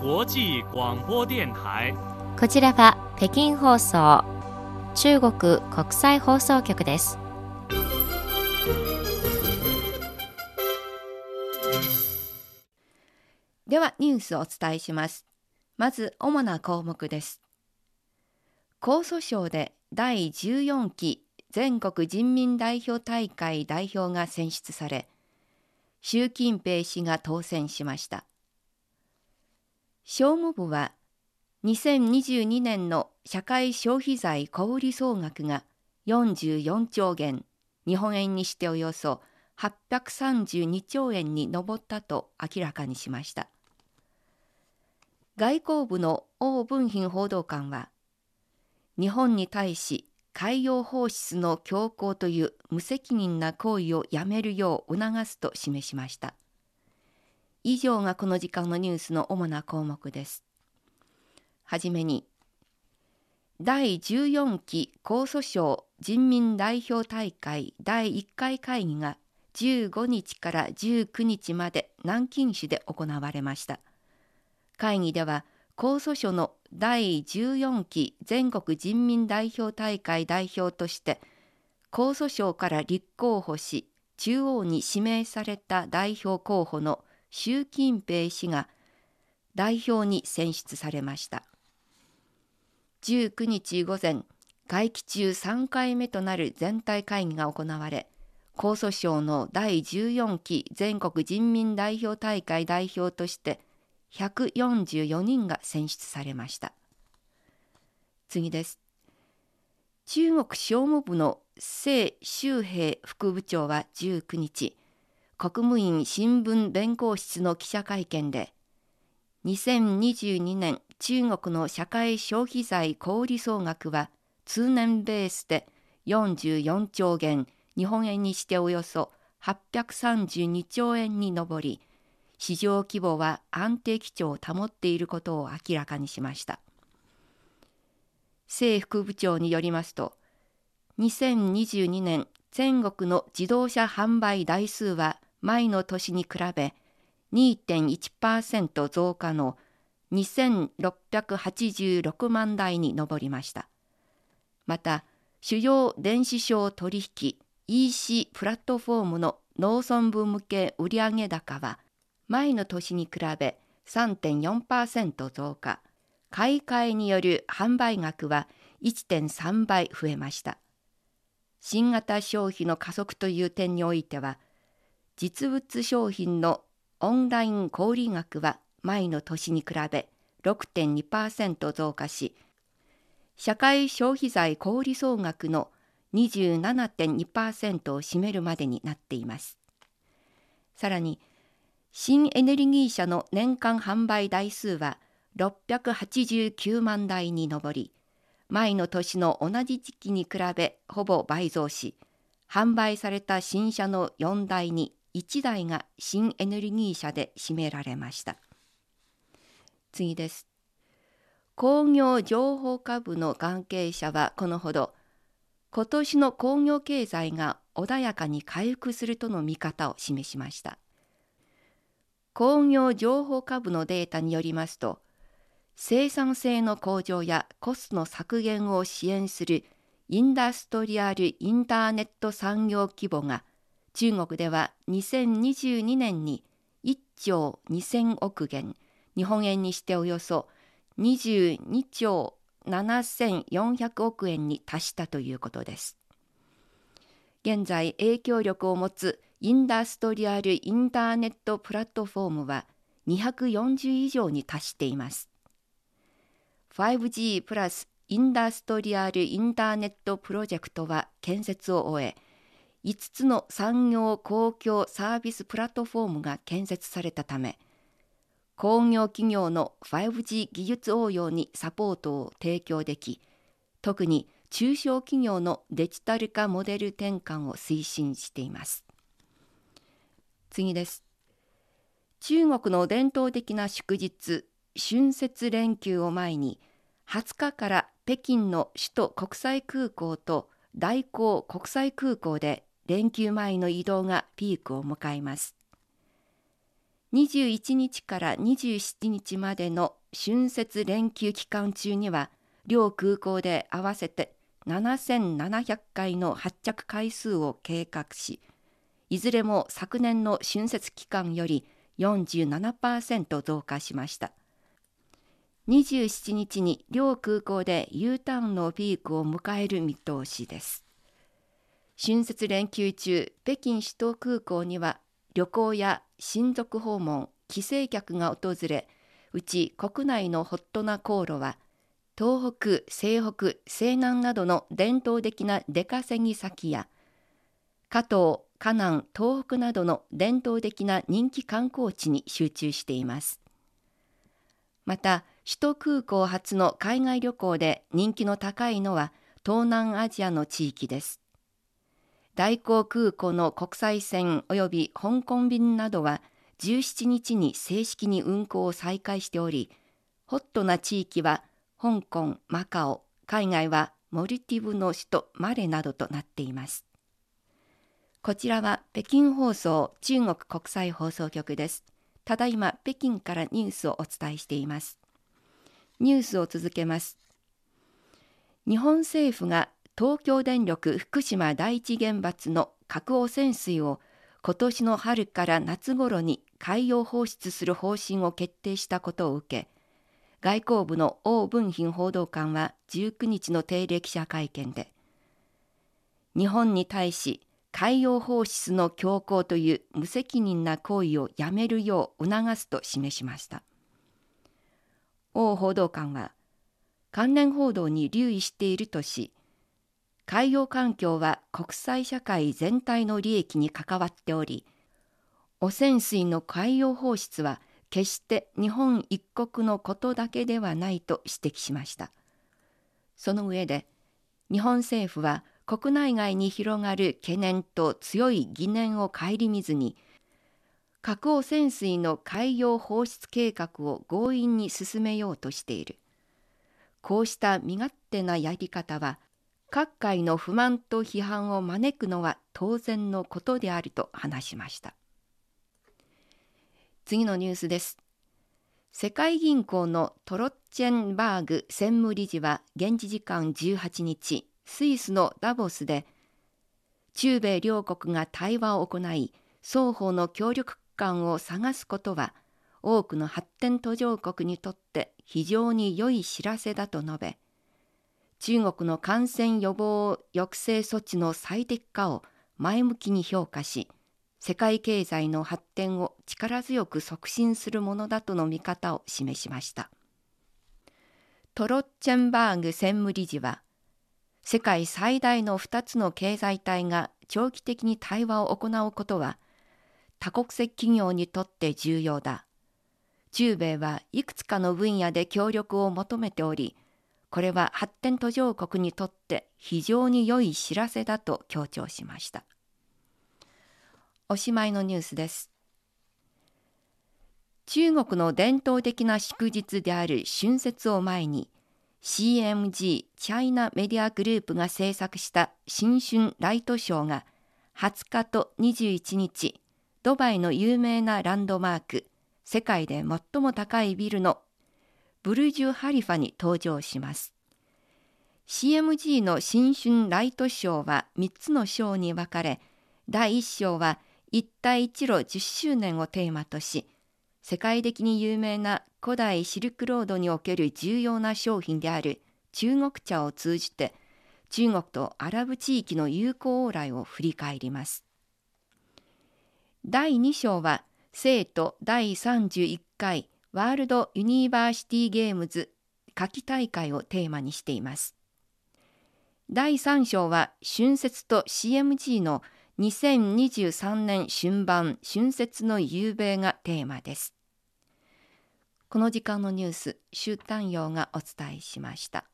際广播電台。こちらは北京放送中国国際放送局です。ではニュースをお伝えします。まず主な項目です。江蘇省で第14期全国人民代表大会代表が選出され、習近平氏が当選しました。商務部は2022年の社会消費財小売総額が44兆元、日本円にしておよそ832兆円に上ったと明らかにしました。外交部の王文賓報道官は、日本に対し海洋放出の強行という無責任な行為をやめるよう促すと示しました。以上がこの時間のニュースの主な項目です。はじめに、第14期江蘇省人民代表大会第1回会議が15日から19日まで南京市で行われました。会議では江蘇省の第14期全国人民代表大会代表として江蘇省から立候補し中央に指名された代表候補の習近平氏が代表に選出されました19日午前会期中3回目となる全体会議が行われ江蘇省の第14期全国人民代表大会代表として144人が選出されました。次です。中国商務部の鄭周平副部長は19日、国務院新聞弁公室の記者会見で、2022年中国の社会消費財小売総額は通年ベースで44兆元、日本円にしておよそ832兆円に上り、市場規模は安定基調を保っていることを明らかにしました。政副部長によりますと、2022年全国の自動車販売台数は前の年に比べ2.1%増加の2686万台に上りました。また、主要電子商取引 EC プラットフォームの農村部向け売上高は前の年に比べ3.4%増加、買い替えによる販売額は1.3倍増えました。新型消費の加速という点においては、実物商品のオンライン小売額は前の年に比べ6.2%増加し、社会消費財小売総額の27.2%を占めるまでになっています。さらに、新エネルギー車の年間販売台数は689万台に上り、前の年の同じ時期に比べほぼ倍増し、販売された新車の4台に1台が新エネルギー車で占められました。次です。工業情報科部の関係者はこのほど、今年の工業経済が穏やかに回復するとの見方を示しました。工業情報科部のデータによりますと、生産性の向上やコストの削減を支援するインダストリアル・インターネット産業規模が中国では2022年に1兆2000億元、日本円にしておよそ22兆7400億円に達したということです。現在影響力を持つインダストリアル・インターネットプラットフォームは240以上に達しています。5G プラスインダストリアル・インターネットプロジェクトは建設を終え、5つの産業公共サービスプラットフォームが建設されたため、工業企業の 5G 技術応用にサポートを提供でき、特に中小企業のデジタル化モデル転換を推進しています。次です。中国の伝統的な祝日、春節連休を前に、20日から北京の首都国際空港と大港国際空港で連休前の移動がピークを迎えます。21日から27日までの春節連休期間中には両空港で合わせて7700回の発着回数を計画しいずれも昨年の春節期間より47%増加しました27日に両空港で U ターンのピークを迎える見通しです春節連休中北京首都空港には旅行や親族訪問帰省客が訪れうち国内のホットな航路は東北、西北、西南などの伝統的な出稼ぎ先や加東、河南、東北などの伝統的な人気観光地に集中しています。また、首都空港発の海外旅行で人気の高いのは東南アジアの地域です。大港空港の国際線及び香港便などは17日に正式に運航を再開しており、ホットな地域は香港、マカオ、海外はモルティブの首都マレなどとなっています。こちらは北京放送中国国際放送局です。ただいま北京からニュースをお伝えしています。ニュースを続けます。日本政府が東京電力福島第一原発の核汚染水を今年の春から夏頃に海洋放出する方針を決定したことを受け外交部の王文賓報道官は19日の定例記者会見で日本に対し海洋放出の強行という無責任な行為をやめるよう促すと示しました。王報道官は関連報道に留意しているとし海洋環境は国際社会全体の利益に関わっており汚染水の海洋放出は決して日本一国のことだけではないと指摘しました。その上で日本政府は国内外に広がる懸念と強い疑念を顧みずに核汚染水の海洋放出計画を強引に進めようとしている。こうした身勝手なやり方は各界の不満と批判を招くのは当然のことであると話しました次のニュースです。世界銀行のトロッチェンバーグ専務理事は現地時間18日、スイスのダボスで、中米両国が対話を行い、双方の協力感を探すことは、多くの発展途上国にとって非常に良い知らせだと述べ、中国の感染予防抑制措置の最適化を前向きに評価し、世界経済の発展を力強く促進するものだとの見方を示しました。トロッチェンバーグ専務理事は世界最大の2つの経済体が長期的に対話を行うことは多国籍企業にとって重要だ。中米はいくつかの分野で協力を求めておりこれは発展途上国にとって非常に良い知らせだと強調しましたおしまいのニュースです。中国の伝統的な祝日である春節を前に CMG チャイナメディアグループが制作した新春ライトショーが20日と21日ドバイの有名なランドマーク世界で最も高いビルのブルジュ・ハリファに登場します。CMG の新春ライトショーは3つのショーに分かれ第1章は一帯一路10周年をテーマとし世界的に有名な古代シルクロードにおける重要な商品である中国茶を通じて中国とアラブ地域の友好往来を振り返ります。第2章は生徒第31回ワールドユニバーシティゲームズ夏季大会をテーマにしています第3章は春節と CMG の2023年春晩春節の夕べがテーマです。この時間のニュース、週単陽がお伝えしました。